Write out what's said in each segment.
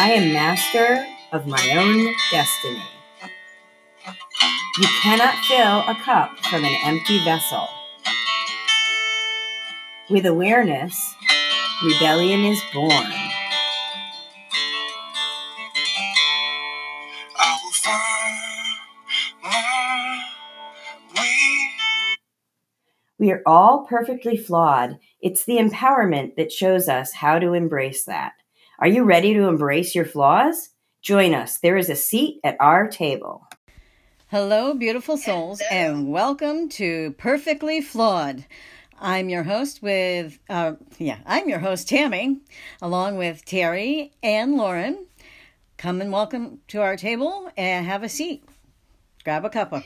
I am master of my own destiny. You cannot fill a cup from an empty vessel. With awareness, rebellion is born. I will find my way. We are all perfectly flawed. It's the empowerment that shows us how to embrace that. Are you ready to embrace your flaws? Join us. There is a seat at our table. Hello, beautiful souls, and welcome to Perfectly Flawed. I'm your host with, uh, yeah, I'm your host, Tammy, along with Terry and Lauren. Come and welcome to our table and have a seat. Grab a cuppa.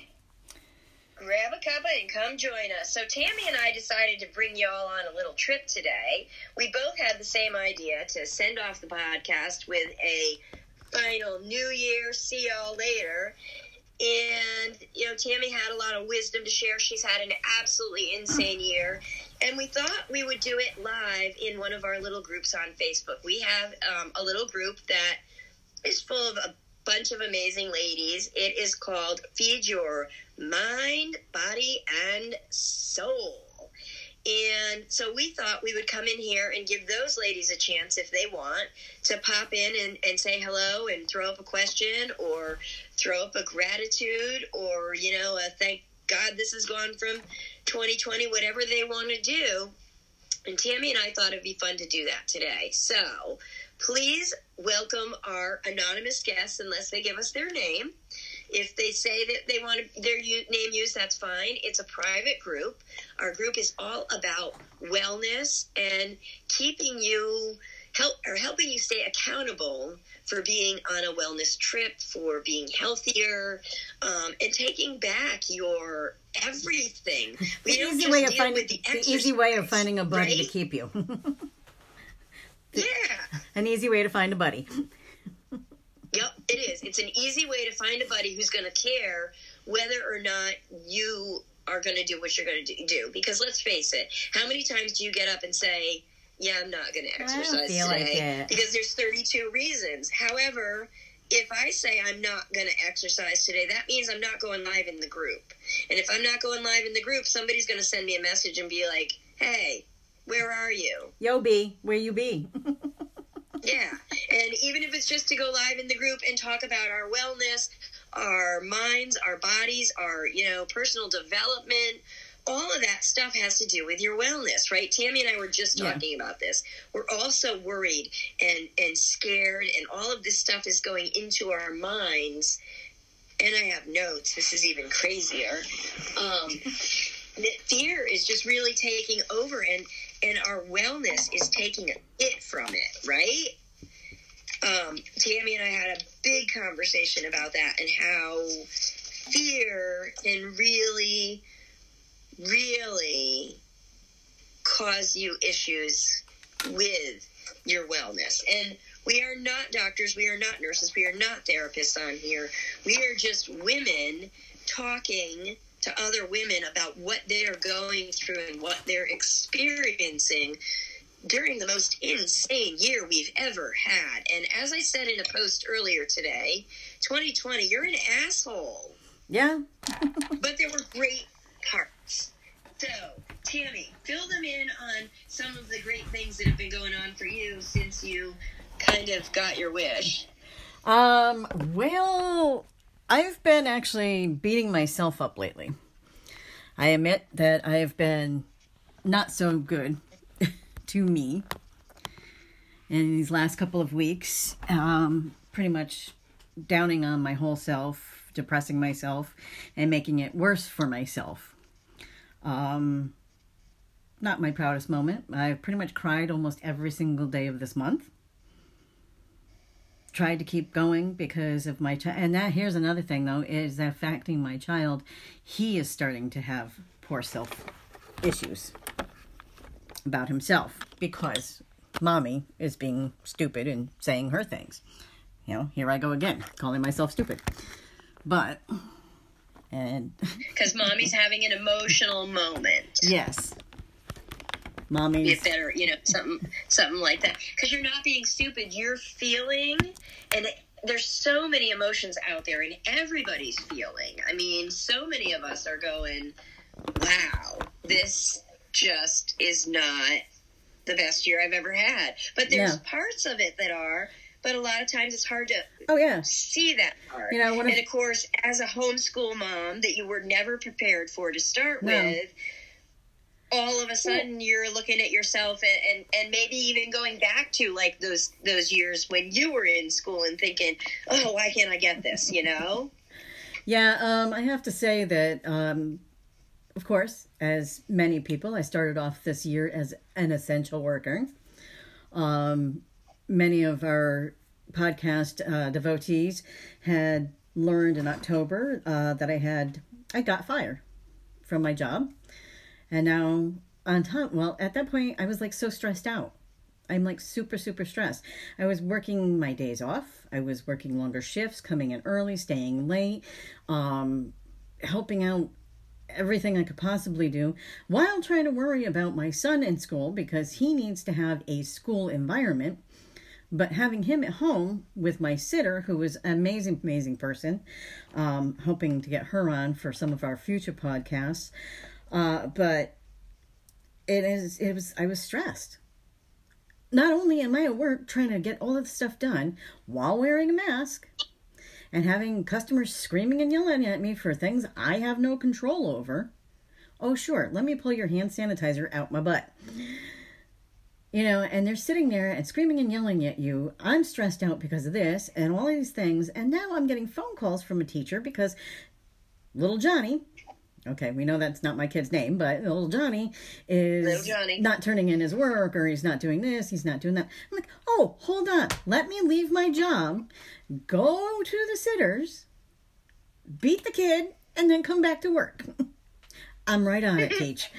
Grab a cuppa and come join us. So Tammy and I decided to bring y'all on a little trip today. We both had the same idea to send off the podcast with a final New Year, see y'all later. And you know, Tammy had a lot of wisdom to share. She's had an absolutely insane year, and we thought we would do it live in one of our little groups on Facebook. We have um, a little group that is full of a bunch of amazing ladies. It is called Feed Your Mind, Body, and Soul. And so we thought we would come in here and give those ladies a chance if they want to pop in and, and say hello and throw up a question or throw up a gratitude or, you know, a thank God this has gone from 2020, whatever they want to do. And Tammy and I thought it'd be fun to do that today. So please welcome our anonymous guests unless they give us their name. If they say that they want their name used, that's fine. It's a private group. Our group is all about wellness and keeping you help or helping you stay accountable for being on a wellness trip, for being healthier, um, and taking back your everything. We The easy way of finding the, the easy way of finding a buddy to keep you. Yeah. An easy way to find a buddy. Yep, it is. It's an easy way to find a buddy who's going to care whether or not you are going to do what you're going to do. Because let's face it, how many times do you get up and say, "Yeah, I'm not going to exercise like today," it. because there's 32 reasons. However, if I say I'm not going to exercise today, that means I'm not going live in the group. And if I'm not going live in the group, somebody's going to send me a message and be like, "Hey, where are you?" Yo, B, where you be? Yeah. And even if it's just to go live in the group and talk about our wellness, our minds, our bodies, our, you know, personal development, all of that stuff has to do with your wellness, right? Tammy and I were just Yeah. talking about this. We're also worried and and scared and all of this stuff is going into our minds. And I have notes. This is even crazier. Um, that fear is just really taking over and and our wellness is taking a hit from it, right? Um, Tammy and I had a big conversation about that and how fear can really, really cause you issues with your wellness. And we are not doctors, we are not nurses, we are not therapists on here. We are just women talking to other women about what they're going through and what they're experiencing during the most insane year we've ever had. And as I said in a post earlier today, 2020, you're an asshole. Yeah. But there were great parts. So, Tammy, fill them in on some of the great things that have been going on for you since you kind of got your wish. Um, well, I've been actually beating myself up lately. I admit that I have been not so good to me in these last couple of weeks. Um, pretty much downing on my whole self, depressing myself, and making it worse for myself. Um, not my proudest moment. I've pretty much cried almost every single day of this month tried to keep going because of my child. And that here's another thing though is affecting my child. He is starting to have poor self issues about himself because mommy is being stupid and saying her things. You know, here I go again, calling myself stupid. But and Because mommy's having an emotional moment. yes. Mommy's. Get better, you know, something something like that. Because you're not being stupid. You're feeling, and there's so many emotions out there, and everybody's feeling. I mean, so many of us are going, "Wow, this just is not the best year I've ever had." But there's Yeah. parts of it that are. But a lot of times it's hard to Oh yeah. see that part. You know, and of course, as a homeschool mom that you were never prepared for to start No. with, all of a sudden you're looking at yourself and, and, and maybe even going back to like those those years when you were in school and thinking, oh, why can't I get this? You know? Yeah, um, I have to say that, um, of course, as many people, I started off this year as an essential worker. Um, many of our podcast uh, devotees had learned in October uh, that I had I got fired from my job, and now on top, well, at that point, I was like so stressed out. I'm like super, super stressed. I was working my days off. I was working longer shifts, coming in early, staying late, um, helping out everything I could possibly do while trying to worry about my son in school because he needs to have a school environment. But having him at home with my sitter, who is an amazing, amazing person, um, hoping to get her on for some of our future podcasts. Uh, but it is, it was, I was stressed not only am I at work trying to get all of the stuff done while wearing a mask and having customers screaming and yelling at me for things I have no control over. Oh, sure, let me pull your hand sanitizer out my butt. You know, and they're sitting there and screaming and yelling at you. I'm stressed out because of this and all these things. And now I'm getting phone calls from a teacher because little Johnny, okay, we know that's not my kid's name, but little Johnny is Little Johnny. not turning in his work or he's not doing this, he's not doing that. I'm like, oh, hold on. Let me leave my job, go to the sitters, beat the kid, and then come back to work. I'm right on it, teach.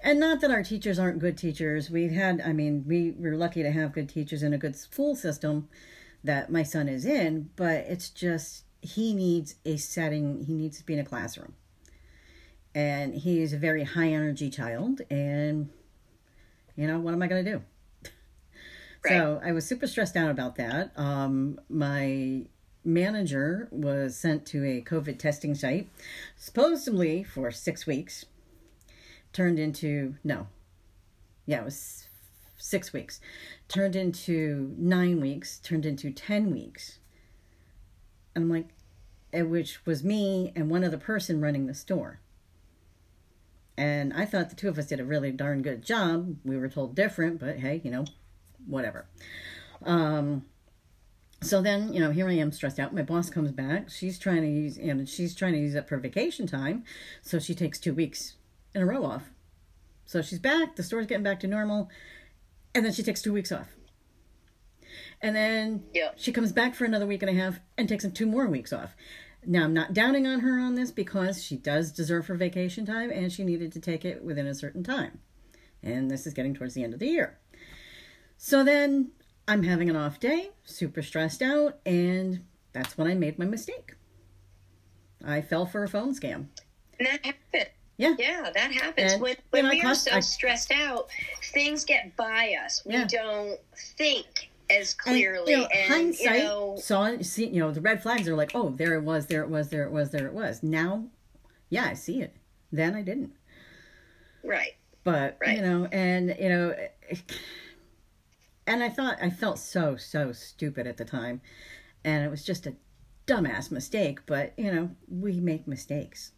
And not that our teachers aren't good teachers. We've had, I mean, we, we're lucky to have good teachers in a good school system that my son is in, but it's just, he needs a setting, he needs to be in a classroom. And he is a very high energy child, and, you know, what am I going to do? So I was super stressed out about that. Um, my manager was sent to a COVID testing site, supposedly for six weeks. Turned into no, yeah, it was six weeks. Turned into nine weeks. Turned into ten weeks. And I'm like, and which was me and one other person running the store. And I thought the two of us did a really darn good job. We were told different, but hey, you know, whatever. Um, so then, you know, here I am stressed out. My boss comes back. She's trying to use, and she's trying to use up her vacation time. So she takes two weeks in a row off. So she's back. The store's getting back to normal. And then she takes two weeks off. And then Yeah. she comes back for another week and a half and takes two more weeks off. Now, I'm not downing on her on this because she does deserve her vacation time and she needed to take it within a certain time. And this is getting towards the end of the year. So then I'm having an off day, super stressed out, and that's when I made my mistake. I fell for a phone scam. And that happened. Yeah. Yeah, that happens. And, when when we are so I- stressed out, things get by us. We Yeah. don't think as And, clearly. you know, and, hindsight you know, saw see you know the red flags are like oh there it was there it was there it was there it was now yeah I see it then I didn't right. but Right. you know and you know and I thought I felt so so stupid at the time and it was just a dumbass mistake but you know we make mistakes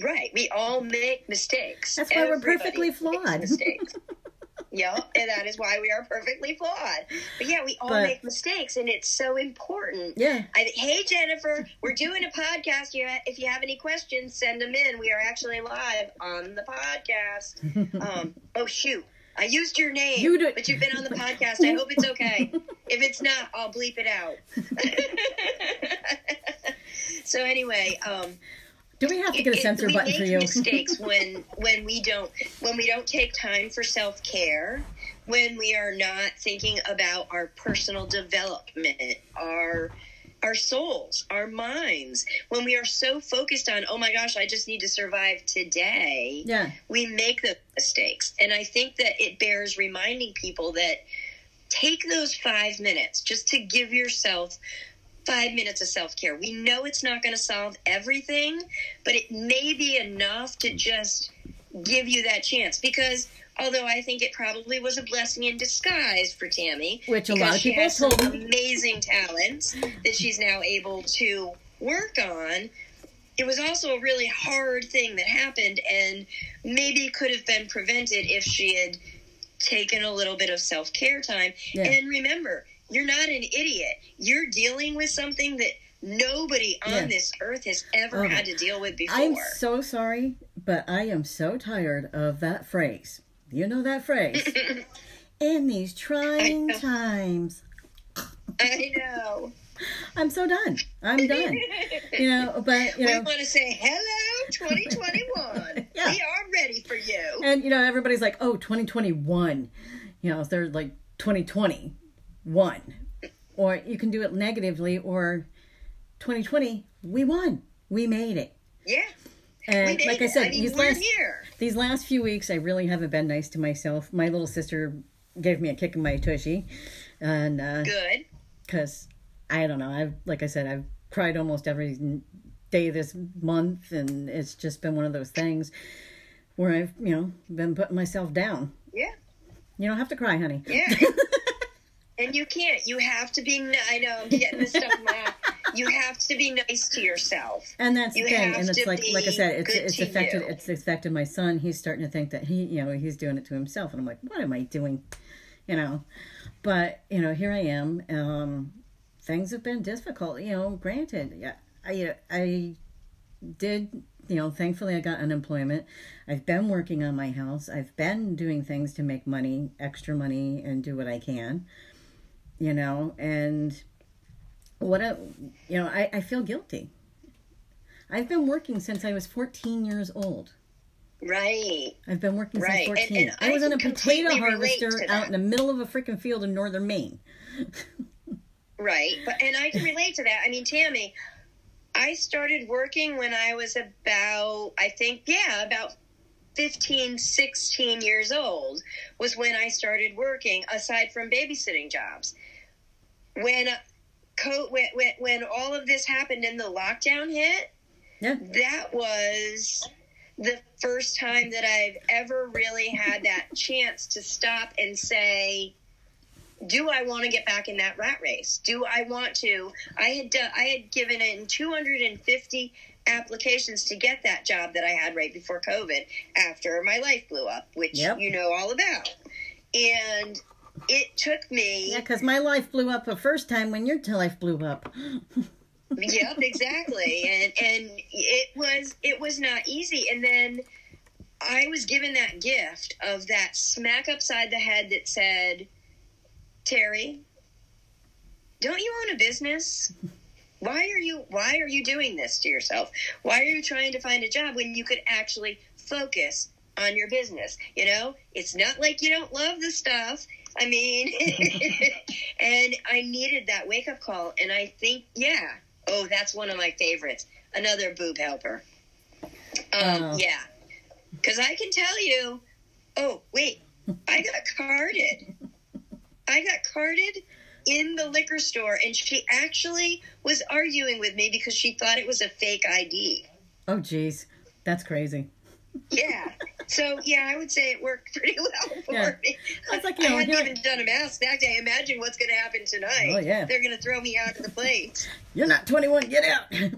Right. We all make mistakes. That's why we're Everybody perfectly makes flawed. Mistakes. yeah, and that is why we are perfectly flawed. But yeah, we all But- make mistakes, and it's so important. yeah I, hey Jennifer, we're doing a podcast. You, if you have any questions, send them in. We are actually live on the podcast. Um, oh shoot, I used your name, You do- but you've been on the podcast. I hope it's okay. if it's not, I'll bleep it out. so anyway, um, do we have to get a censor button for you mistakes when when we don't when we don't take time for self care, when we are not thinking about our personal development, our our souls, our minds. When we are so focused on, oh my gosh, I just need to survive today, Yeah. we make the mistakes. And I think that it bears reminding people that take those five minutes just to give yourself five minutes of self care. We know it's not going to solve everything, but it may be enough to just give you that chance because. Although I think it probably was a blessing in disguise for Tammy, Which a lot of people told me. amazing talents that she's now able to work on. It was also a really hard thing that happened, and maybe could have been prevented if she had taken a little bit of self care time. Yeah. And remember, you're not an idiot. You're dealing with something that nobody on Yeah. this earth has ever Oh. had to deal with before. I'm so sorry, but I am so tired of that phrase. You know that phrase? In these trying times. I know. I'm so done. I'm done. You know, but you know, we want to say hello, 2021. Yeah. We are ready for you. and you know, everybody's like, "Oh, 2021." You know, they're like 2021. Or you can do it negatively or 2020, we won. We made it. Yeah. And like I said, mean, these last here. these last few weeks, I really haven't been nice to myself. My little sister gave me a kick in my tushy, and uh, Good. because I don't know, I've like I said, I've cried almost every day this month, and it's just been one of those things where I've you know been putting myself down. Yeah. You don't have to cry, honey. Yeah. and you can't. You have to be. I know. I'm getting this stuff. in my eye. You have to be nice to yourself. And that's the thing, and it's like, like I said, it's it's affected, you. it's affected my son. He's starting to think that he, you know, he's doing it to himself, and I'm like, what am I doing, you know? But you know, here I am. Um, things have been difficult, you know. Granted, yeah, I, I did, you know, thankfully I got unemployment. I've been working on my house. I've been doing things to make money, extra money, and do what I can, you know, and what a, you know, I, I feel guilty. I've been working since I was 14 years old. Right. I've been working Right, since and- 14. and I was on a potato harvester out in the middle of a freaking field in northern Maine. Right. But and I can relate to that. I mean, Tammy, I started working when I was about I think yeah, about 15, 16 years old was when I started working aside from babysitting jobs. When co- when when all of this happened and the lockdown hit, Yeah. that was the first time that I've ever really had that chance to stop and say, do I want to get back in that rat race? Do I want to? I had done, I had given in 250 applications to get that job that I had right before COVID after my life blew up, which Yep. you know all about. And it took me Yeah, because my life blew up the first time when your life blew up. yep exactly and and it was it was not easy and then i was given that gift of that smack upside the head that said terry don't you own a business why are you why are you doing this to yourself? Why are you trying to find a job when you could actually focus on your business? You know it's not like you don't love the stuff. I mean and i needed that wake up call and i think yeah. Oh that's one of my favorites. Another boob helper. Um Oh. yeah. Because i can tell you oh wait i got carded. I got carded in the liquor store, and she actually was arguing with me because she thought it was a fake ID. Oh, jeez. That's crazy. Yeah. So yeah, I would say it worked pretty well for Yeah. me. It's like, you I know, hadn't even done a mask that day. Imagine what's going to happen tonight. Oh, yeah. They're going to throw me out of the place. You're not 21. Get out.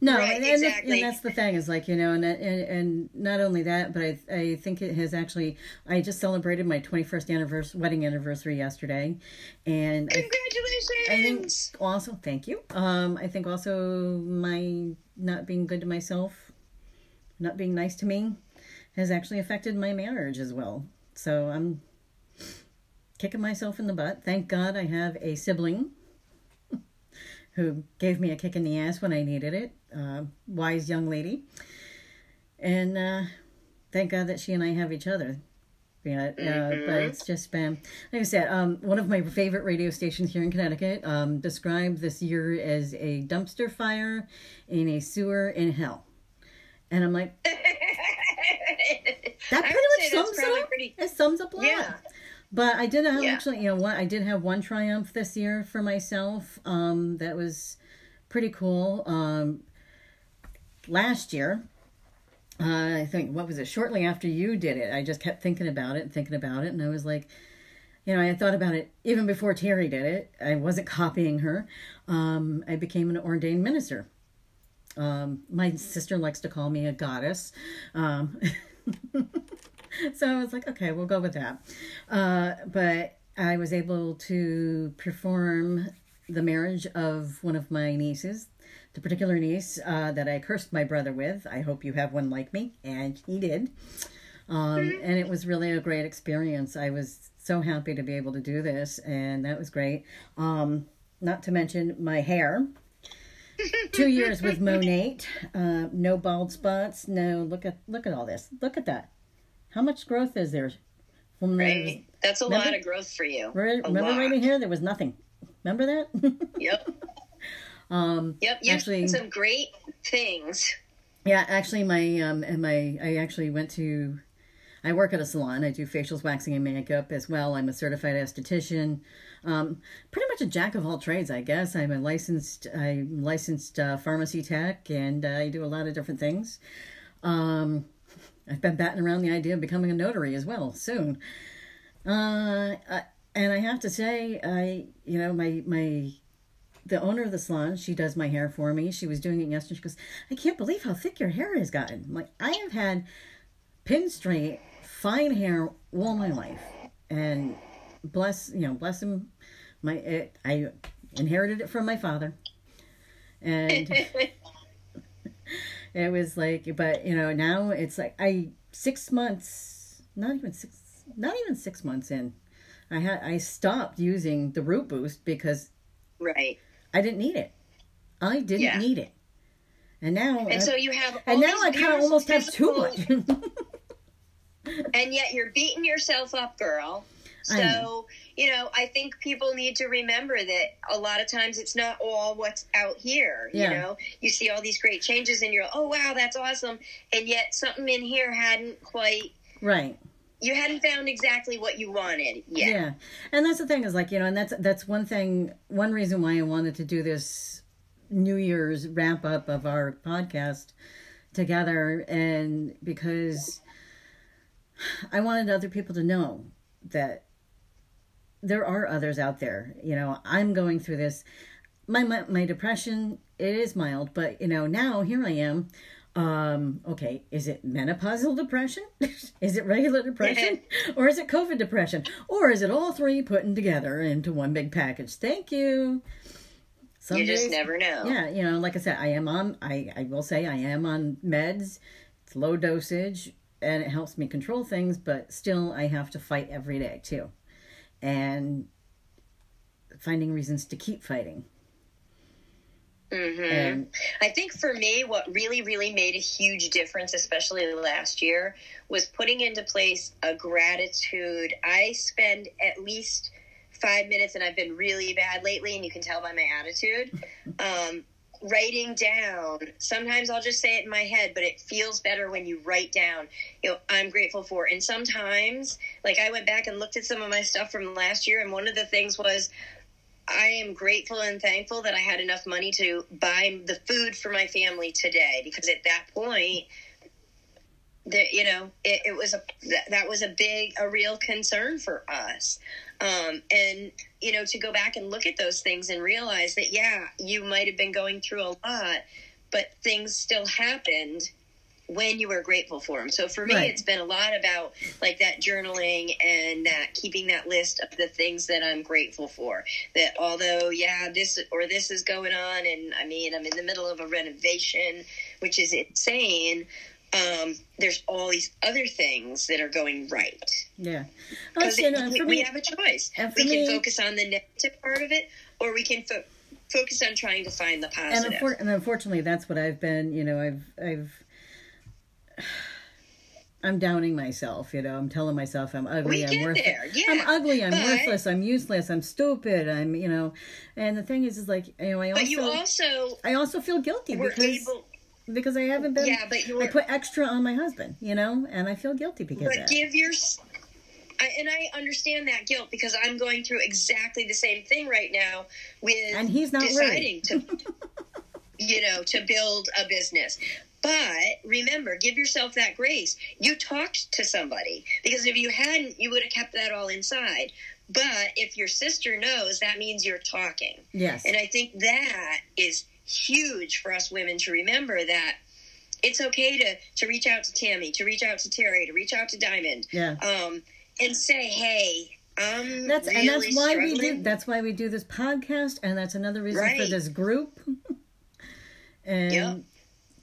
no, Right, and, and, exactly. and that's the thing is like you know, and and, and not only that, but I I think it has actually. I just celebrated my 21st anniversary wedding anniversary yesterday, and I I think also thank you. Um, I think also my not being good to myself, not being nice to me, has actually affected my marriage as well. So I'm kicking myself in the butt. Thank God I have a sibling who gave me a kick in the ass when I needed it. Uh, wise young lady, and uh, thank God that she and I have each other But, uh, but it's just been, like I said, um, one of my favorite radio stations here in Connecticut um, described this year as a dumpster fire in a sewer in hell. And I'm like, that pretty much sums up. pretty- It sums up a lot. Yeah. But I did have Yeah. actually, you know, one I did have one triumph this year for myself. Um, that was pretty cool. Um, last year, uh, I think what was it? Shortly after you did it, I just kept thinking about it and thinking about it, and I was like, you know, I had thought about it even before Terry did it. I wasn't copying her. Um, I became an ordained minister. Um, my sister likes to call me a goddess. Um, so I was like, okay, we'll go with that. Uh, but I was able to perform the marriage of one of my nieces, the particular niece uh, that I cursed my brother with. I hope you have one like me, and he did. Um, and it was really a great experience. I was so happy to be able to do this, and that was great. Um, not to mention my hair. Two years with Monat, uh, no bald spots. No, look at look at all this. Look at that. How much growth is there? From the, That's a Remember- lot of growth for you. Re- remember lot. right in here there was nothing. Remember that? Yep. um, Yep. You've Actually- some great things. yeah, actually, my um, and my I actually went to. I work at a salon. I do facials, waxing, and makeup as well. I'm a certified esthetician. Um, pretty much a jack of all trades, I guess. I'm a licensed, I'm licensed uh, pharmacy tech, and uh, I do a lot of different things. Um, I've been batting around the idea of becoming a notary as well soon. Uh, uh, and I have to say, I you know my my the owner of the salon, she does my hair for me. She was doing it yesterday. She goes, I can't believe how thick your hair has gotten. I'm like, I have had pin straight, fine hair all my life. And bless, you know, bless him. My, it, I inherited it from my father. And it was like, but, you know, now it's like, I, six months, not even six, not even six months in, I had, I stopped using the root boost because Right. I didn't need it. I didn't Yeah. need it. And now, And I- so you have and now I kind of almost have too much. and yet you're beating yourself up, girl. I know. So, you know, I think people need to remember that a lot of times it's not all what's out here. Yeah. You know, you see all these great changes and you're, oh, wow, that's awesome. And yet something in here hadn't quite, right. you hadn't found exactly what you wanted yet. Yeah. And that's the thing is like, you know, and that's that's one thing one reason why I wanted to do this New Year's wrap up of our podcast together and because I wanted other people to know that there are others out there. You know, I'm going through this. My my, my depression it is mild, but you know now here I am. Um, okay, is it menopausal depression? is it regular depression? or is it COVID depression? Or is it all three putting together into one big package? Thank you. Some You just never know. yeah, you know, like I said, I am on. I I will say I am on meds. It's low dosage, and it helps me control things. But still, I have to fight every day too, and finding reasons to keep fighting. hmm And I think for me, what really, really made a huge difference, especially last year, was putting into place a gratitude. I spend at least five minutes, and I've been really bad lately, and you can tell by my attitude. Um, writing down. Sometimes I'll just say it in my head, but it feels better when you write down. You know, I'm grateful for. And sometimes, like I went back and looked at some of my stuff from last year, and one of the things was I am grateful and thankful that I had enough money to buy the food for my family today because at that point that you know it, it was a that, that was a big a real concern for us um, and you know to go back and look at those things and realize that yeah you might have been going through a lot but things still happened when you were grateful for them. So for me, Right. it's been a lot about like that journaling and that keeping that list of the things that I'm grateful for. That although, yeah, this or this is going on, and I mean, I'm in the middle of a renovation, which is insane. Um, there's all these other things that are going right yeah, because you know, we, we have a choice. We can me- focus on the negative part of it, or we can fo- focus on trying to find the and, positive. unfor- and unfortunately, that's what I've been. You know, I've I've I'm downing myself, you know. I'm telling myself I'm ugly, I'm worthless. yeah, I'm ugly, I'm but- worthless, I'm useless, I'm stupid, I'm, you know. And the thing is is like, you know, I also But you also I also feel guilty because able, because I haven't been yeah, but you I put extra on my husband, you know, and I feel guilty because but give your, I, and I understand that guilt because I'm going through exactly the same thing right now with And he's not deciding to, you know, to build a business. But remember, give yourself that grace. You talked to somebody because if you hadn't, you would have kept that all inside. But if your sister knows, that means you're talking. yes. And I think that is huge for us women to remember that it's okay to to reach out to Tammy, to reach out to Terry, to reach out to Diamond, yeah. um, and say, "Hey, I'm That's really and that's why we do that's why we do this podcast and that's another reason for this group. and Yep.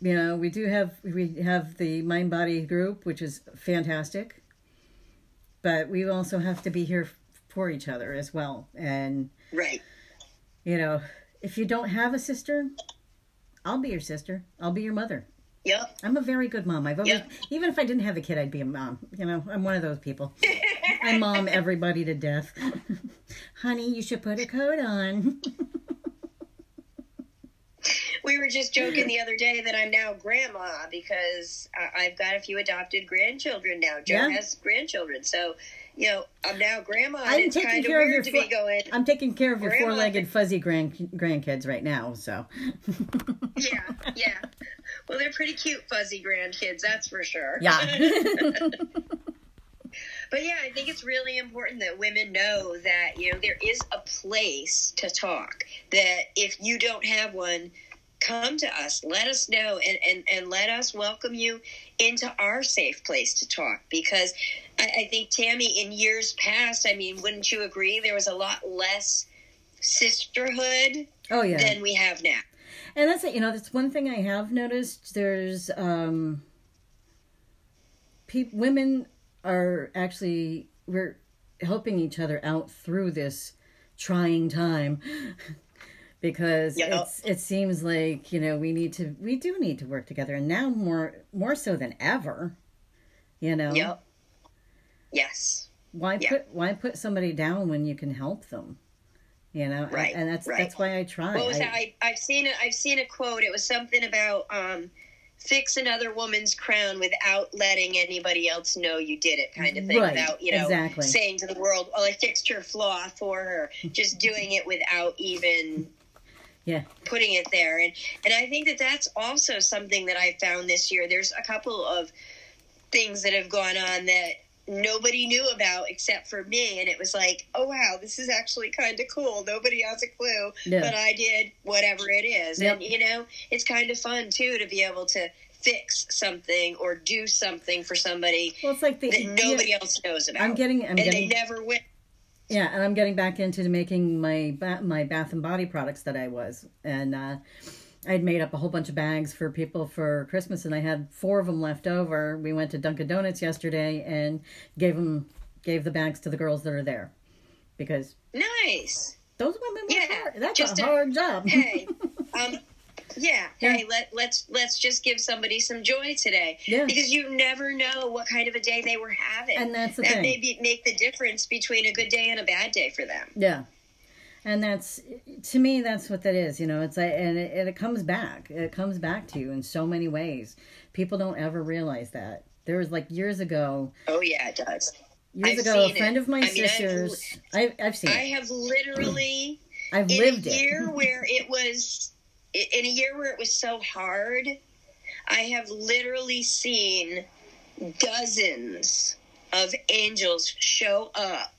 you know, we do have we have the mind body group which is fantastic. But we also have to be here for each other as well. And Right. you know, if you don't have a sister, I'll be your sister. I'll be your mother. Yep. I'm a very good mom. I've always, Yeah. even if I didn't have a kid, I'd be a mom. You know, I'm one of those people. I mom everybody to death. Honey, you should put a coat on. Just joking the other day that I'm now grandma because I- I've got a few adopted grandchildren now. Joe Yeah. has grandchildren, so you know I'm now grandma. I'm taking kind care of your weird to be fo- going. I'm taking care of your Grandma- four-legged fuzzy grand grandkids right now. So Yeah, yeah. Well, they're pretty cute, fuzzy grandkids, that's for sure. yeah, But yeah, I think it's really important that women know that, you know, there is a place to talk. That if you don't have one, come to us. Let us know and, and, and let us welcome you into our safe place to talk. Because I, I think, Tammy, in years past, I mean, wouldn't you agree? There was a lot less sisterhood oh yeah. than we have now. And that's it. You know, that's one thing I have noticed. There's um, pe- women are actually we're helping each other out through this trying time because Yeah. it's it seems like you know we need to we do need to work together and now more more so than ever. You know, Yep. Yes. why Yeah. put why put somebody down when you can help them? You know, Right, And that's right. that's why I try. What was I- that? I, I've seen it. I've seen a quote. It was something about um, fix another woman's crown without letting anybody else know you did it, kind of thing. Right, Without you know exactly. saying to the world, "Well, I fixed her flaw for her." Just doing it without even Yeah. putting it there. And and I think that that's also something that I found this year. There's a couple of things that have gone on that nobody knew about except for me and it was like oh wow this is actually kind of cool nobody has a clue Yeah. but i did whatever it is Yep. and you know it's kind of fun too to be able to fix something or do something for somebody well, it's like the that nobody else knows about I'm getting I'm and getting they never win Yeah, and I'm getting back into making my ba- my bath and body products that I was, and uh, I'd made up a whole bunch of bags for people for Christmas, and I had four of them left over. We went to Dunkin' Donuts yesterday and gave them gave the bags to the girls that are there, because nice those women Yeah, hard. That's just a a- hard job. hey yeah, Yeah. hey let let's let's just give somebody some joy today Yeah. because you never know what kind of a day they were having And that's the that thing. may be, make the difference between a good day and a bad day for them Yeah. And that's to me that's what that is, you know. It's like and it, and it comes back. It comes back to you in so many ways. People don't ever realize that. There was like years ago, oh yeah it does years I've ago, a friend it. of my I mean, I've sister's. I've, I've seen i it. have literally I've lived a it. year where it was in a year where it was so hard i have literally seen dozens of angels show up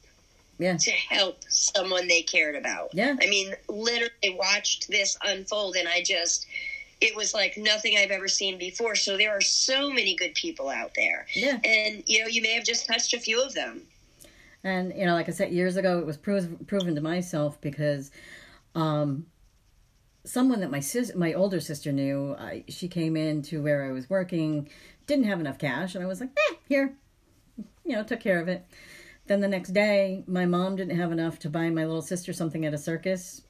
Yeah. to help someone they cared about. Yeah. I mean, literally watched this unfold and I just it was like nothing I've ever seen before. So there are so many good people out there. Yeah. And you know, you may have just touched a few of them. And you know, like I said years ago, it was prov- proven to myself because um, someone that my sis, my older sister knew, I, she came in to where I was working, didn't have enough cash, and I was like, eh, here, you know, took care of it. Then the next day, my mom didn't have enough to buy my little sister something at a circus,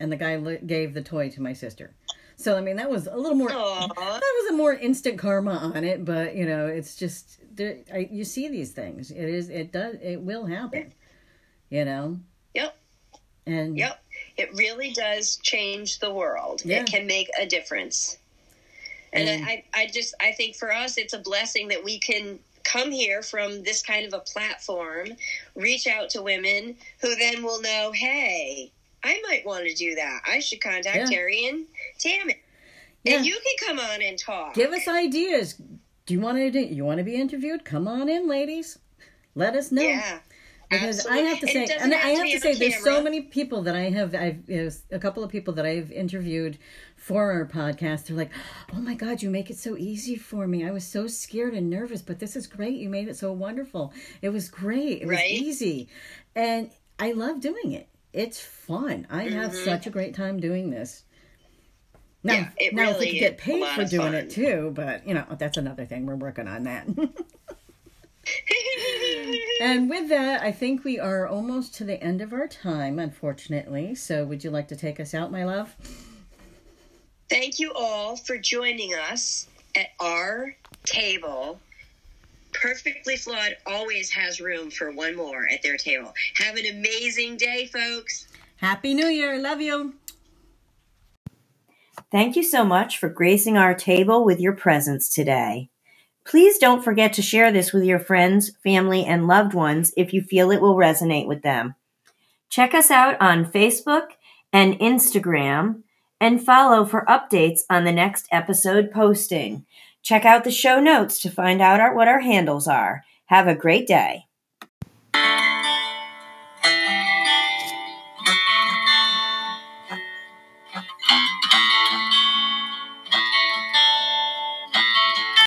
and the guy li- gave the toy to my sister. So I mean, that was a little more. Aw. That was a more instant karma on it, but you know, it's just there, I, you see these things. It is. It does. It will happen. You know. Yep. And Yep. It really does change the world. Yeah. It can make a difference. And mm. And- I, I just I think for us it's a blessing that we can come here from this kind of a platform, reach out to women who then will know, hey, I might want to do that. I should contact Yeah. Terry and Tammy. Yeah. And you can come on and talk. give us ideas. Do you want to do? You want to be interviewed? Come on in, ladies. Let us know. Yeah. Because I have to say, and I have to say, there's so many people that I have, I've, there's a couple of people that I've interviewed for our podcast. They're like, "Oh my God, you make it so easy for me. I was so scared and nervous, but this is great. You made it so wonderful. It was great. It was Right? easy, and I love doing it. It's fun. I have such a great time doing this." Now, Mm-hmm. Yeah, it now if we could get paid for doing fun. it too, but you know that's another thing. We're working on that. And with that, I think we are almost to the end of our time, unfortunately. So, would you like to take us out, my love? Thank you all for joining us at our table. Perfectly Flawed always has room for one more at their table. Have an amazing day, folks. Happy New Year. Love you. Thank you so much for gracing our table with your presence today. Please don't forget to share this with your friends, family, and loved ones if you feel it will resonate with them. Check us out on Facebook and Instagram and follow for updates on the next episode posting. Check out the show notes to find out our, what our handles are. Have a great day.